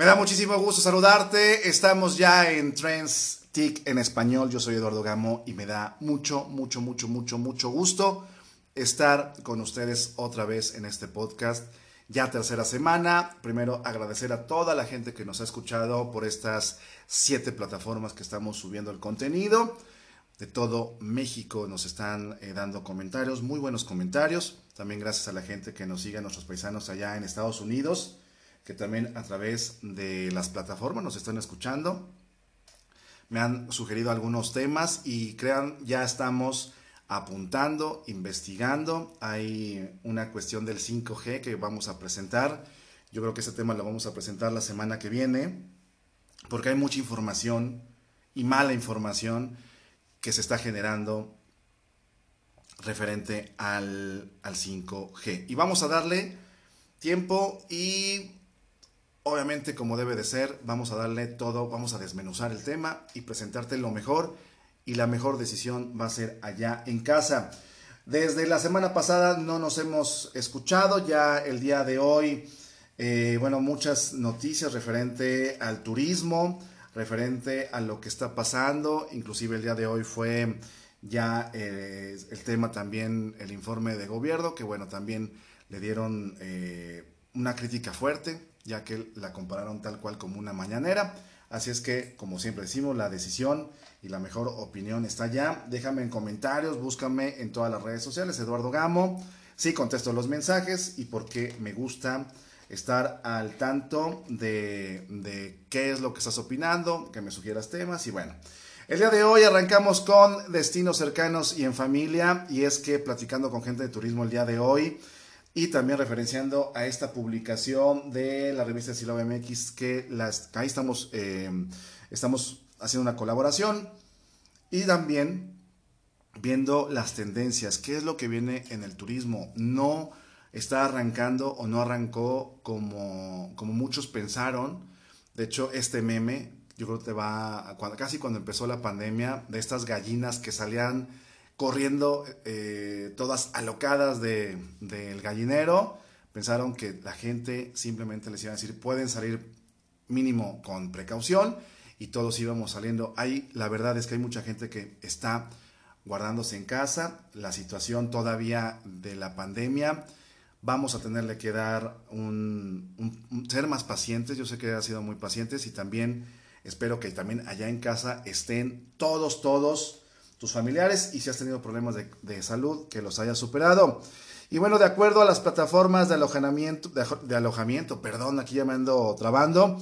Me da muchísimo gusto saludarte. Estamos ya en Trends TIC en español. Yo soy Eduardo Gamo y me da mucho, mucho, mucho, mucho, mucho gusto estar con ustedes otra vez en este podcast. Ya tercera semana. Primero agradecer a toda la gente que nos ha escuchado por estas siete plataformas que estamos subiendo el contenido. De todo México nos están eh, dando comentarios, muy buenos comentarios. También gracias a la gente que nos sigue, a nuestros paisanos allá en Estados Unidos que también a través de las plataformas nos están escuchando. Me han sugerido algunos temas y crean, ya estamos apuntando, investigando. Hay una cuestión del 5G que vamos a presentar. Yo creo que ese tema lo vamos a presentar la semana que viene, porque hay mucha información y mala información que se está generando referente al, al 5G. Y vamos a darle tiempo y Obviamente, como debe de ser, vamos a darle todo, vamos a desmenuzar el tema y presentarte lo mejor y la mejor decisión va a ser allá en casa. Desde la semana pasada no nos hemos escuchado, ya el día de hoy, eh, bueno, muchas noticias referente al turismo, referente a lo que está pasando, inclusive el día de hoy fue ya eh, el tema también, el informe de gobierno, que bueno, también le dieron eh, una crítica fuerte ya que la compararon tal cual como una mañanera. Así es que, como siempre decimos, la decisión y la mejor opinión está ya. Déjame en comentarios, búscame en todas las redes sociales, Eduardo Gamo. Sí, contesto los mensajes y porque me gusta estar al tanto de, de qué es lo que estás opinando, que me sugieras temas y bueno. El día de hoy arrancamos con destinos cercanos y en familia y es que platicando con gente de turismo el día de hoy y también referenciando a esta publicación de la revista Silo MX que ahí estamos, eh, estamos haciendo una colaboración y también viendo las tendencias, qué es lo que viene en el turismo. No está arrancando o no arrancó como, como muchos pensaron. De hecho, este meme, yo creo que va, cuando, casi cuando empezó la pandemia, de estas gallinas que salían corriendo eh, todas alocadas del gallinero. Pensaron que la gente simplemente les iba a decir, pueden salir mínimo con precaución y todos íbamos saliendo. Ahí la verdad es que hay mucha gente que está guardándose en casa. La situación todavía de la pandemia, vamos a tenerle que dar un, ser más pacientes. Yo sé que ha sido muy pacientes y también espero que también allá en casa estén todos, todos tus familiares y si has tenido problemas de, salud, que los hayas superado. Y bueno, de acuerdo a las plataformas de alojamiento, de, alojamiento, perdón, aquí ya me ando trabando,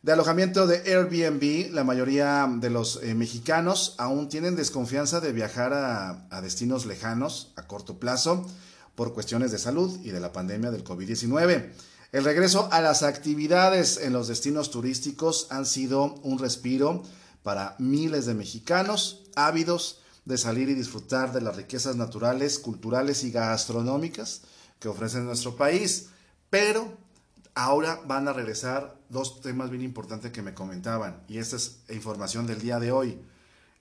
de alojamiento de Airbnb, la mayoría de los eh, mexicanos aún tienen desconfianza de viajar a, a, destinos lejanos a corto plazo por cuestiones de salud y de la pandemia del COVID-19. El regreso a las actividades en los destinos turísticos han sido un respiro para miles de mexicanos ávidos de salir y disfrutar de las riquezas naturales, culturales y gastronómicas que ofrece nuestro país. Pero ahora van a regresar dos temas bien importantes que me comentaban, y esta es información del día de hoy.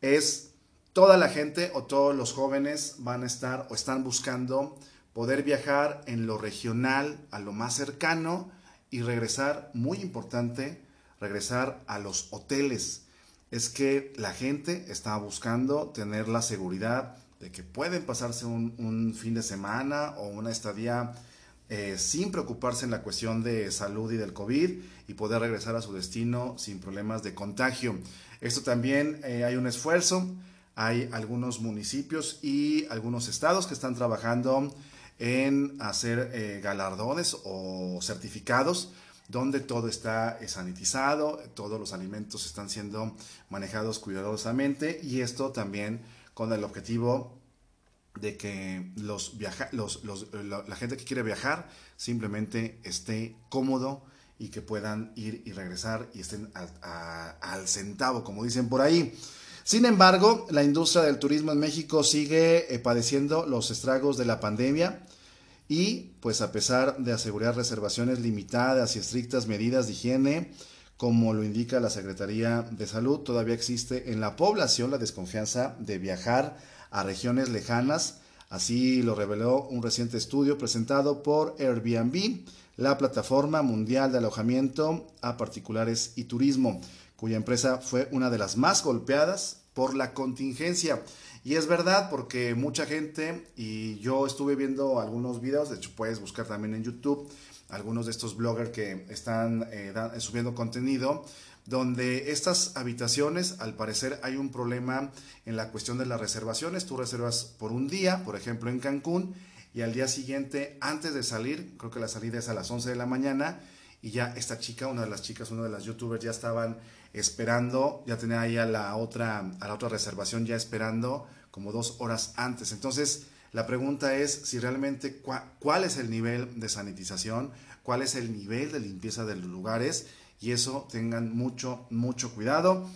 Es toda la gente o todos los jóvenes van a estar o están buscando poder viajar en lo regional, a lo más cercano y regresar, muy importante, regresar a los hoteles es que la gente está buscando tener la seguridad de que pueden pasarse un, fin de semana o una estadía eh, sin preocuparse en la cuestión de salud y del COVID y poder regresar a su destino sin problemas de contagio. Esto también eh, hay un esfuerzo, hay algunos municipios y algunos estados que están trabajando en hacer eh, galardones o certificados donde todo está sanitizado, todos los alimentos están siendo manejados cuidadosamente y esto también con el objetivo de que los la gente que quiere viajar simplemente esté cómodo y que puedan ir y regresar y estén al centavo, como dicen por ahí. Sin embargo, la industria del turismo en México sigue eh, padeciendo los estragos de la pandemia y pues a pesar de asegurar reservaciones limitadas y estrictas medidas de higiene, como lo indica la Secretaría de Salud, todavía existe en la población la desconfianza de viajar a regiones lejanas. Así lo reveló un reciente estudio presentado por Airbnb, la plataforma mundial de alojamiento a particulares y turismo, cuya empresa fue una de las más golpeadas por la contingencia. Y es verdad porque mucha gente, y yo estuve viendo algunos videos, de hecho puedes buscar también en YouTube, algunos de estos bloggers que están eh, subiendo contenido, donde estas habitaciones, al parecer, hay un problema en la cuestión de las reservaciones. Tú reservas por un día, por ejemplo, en Cancún, y al día siguiente, antes de salir, creo que la salida es a las 11 de la mañana, y ya esta chica, una de las chicas, una de las youtubers, ya estaban esperando, ya tenía ahí a la otra, a la otra reservación ya esperando como dos horas antes. Entonces, la pregunta es si realmente cuál es el nivel de sanitización, cuál es el nivel de limpieza de los lugares y eso tengan mucho, mucho cuidado.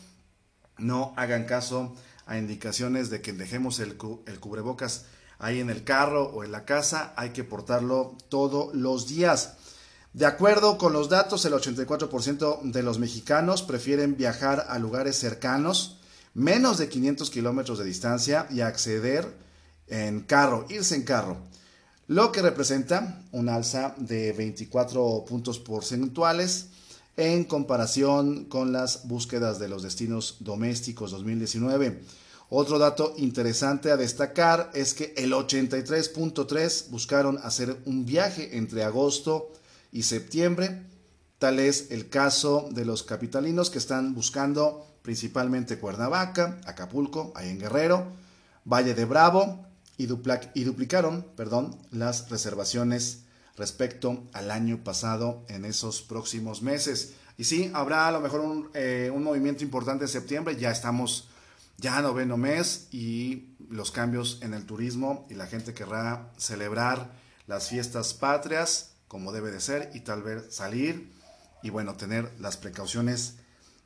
No hagan caso a indicaciones de que dejemos el, el cubrebocas ahí en el carro o en la casa. Hay que portarlo todos los días. De acuerdo con los datos, el 84% de los mexicanos prefieren viajar a lugares cercanos, menos de 500 kilómetros de distancia y acceder en carro, irse en carro, lo que representa un alza de 24 puntos porcentuales en comparación con las búsquedas de los destinos domésticos 2019. Otro dato interesante a destacar es que el 83.3 buscaron hacer un viaje entre agosto y septiembre. Tal es el caso de los capitalinos que están buscando principalmente Cuernavaca, Acapulco, ahí en Guerrero, Valle de Bravo y, y duplicaron perdón, las reservaciones respecto al año pasado en esos próximos meses. Y sí, habrá a lo mejor un, eh, un movimiento importante en septiembre, ya estamos ya noveno mes y los cambios en el turismo y la gente querrá celebrar las fiestas patrias como debe de ser y tal vez salir y bueno, tener las precauciones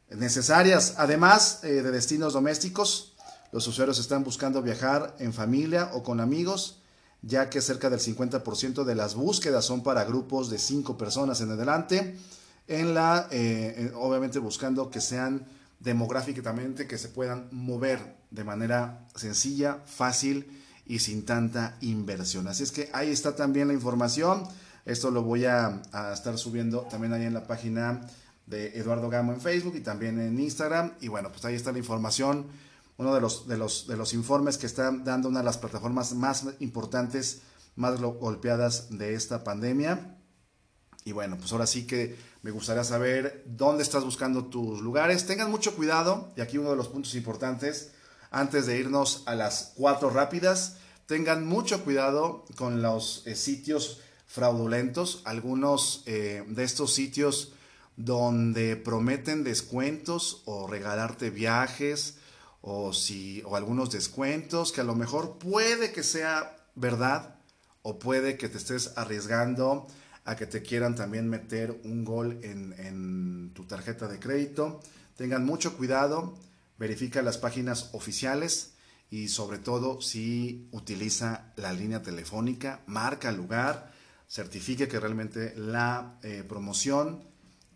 necesarias. Además eh, de destinos domésticos, los usuarios están buscando viajar en familia o con amigos ya que cerca del 50% de las búsquedas son para grupos de 5 personas en adelante, en la, eh, obviamente buscando que sean demográficamente, que se puedan mover de manera sencilla, fácil y sin tanta inversión. Así es que ahí está también la información. Esto lo voy a, estar subiendo también ahí en la página de Eduardo Gamo en Facebook y también en Instagram. Y bueno, pues ahí está la información uno de los, de los, de los informes que están dando una de las plataformas más importantes, más golpeadas de esta pandemia. Y bueno, pues ahora sí que me gustaría saber dónde estás buscando tus lugares. Tengan mucho cuidado, y aquí uno de los puntos importantes, antes de irnos a las cuatro rápidas, tengan mucho cuidado con los eh, sitios fraudulentos. Algunos eh, de estos sitios donde prometen descuentos o regalarte viajes o, si, o algunos descuentos que a lo mejor puede que sea verdad o puede que te estés arriesgando a que te quieran también meter un gol en, en tu tarjeta de crédito. Tengan mucho cuidado, verifica las páginas oficiales y sobre todo si utiliza la línea telefónica, marca el lugar, certifique que realmente la eh, promoción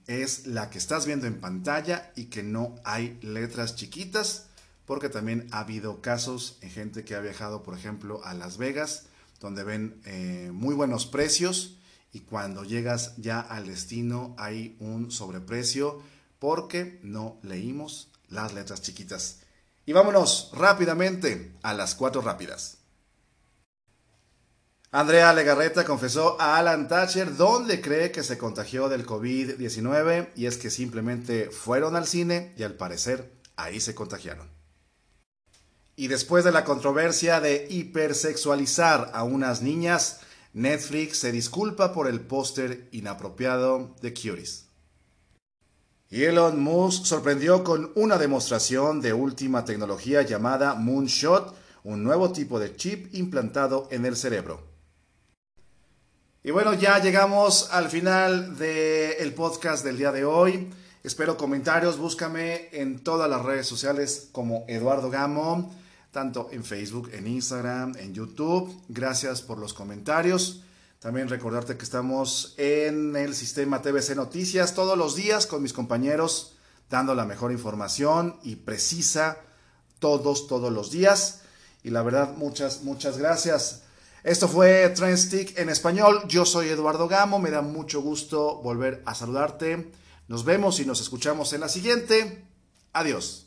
es la que estás viendo en pantalla y que no hay letras chiquitas porque también ha habido casos en gente que ha viajado, por ejemplo, a Las Vegas, donde ven eh, muy buenos precios y cuando llegas ya al destino hay un sobreprecio porque no leímos las letras chiquitas. Y vámonos rápidamente a las cuatro rápidas. Andrea Legarreta confesó a Alan Thatcher dónde cree que se contagió del COVID-19 y es que simplemente fueron al cine y al parecer ahí se contagiaron. Y después de la controversia de hipersexualizar a unas niñas, Netflix se disculpa por el póster inapropiado de Curies. Y Elon Musk sorprendió con una demostración de última tecnología llamada Moonshot, un nuevo tipo de chip implantado en el cerebro. Y bueno, ya llegamos al final del podcast del día de hoy. Espero comentarios, búscame en todas las redes sociales como Eduardo Gamo tanto en Facebook, en Instagram, en YouTube. Gracias por los comentarios. También recordarte que estamos en el sistema TVC Noticias todos los días con mis compañeros dando la mejor información y precisa todos, todos los días. Y la verdad, muchas, muchas gracias. Esto fue Trendstick en español. Yo soy Eduardo Gamo. Me da mucho gusto volver a saludarte. Nos vemos y nos escuchamos en la siguiente. Adiós.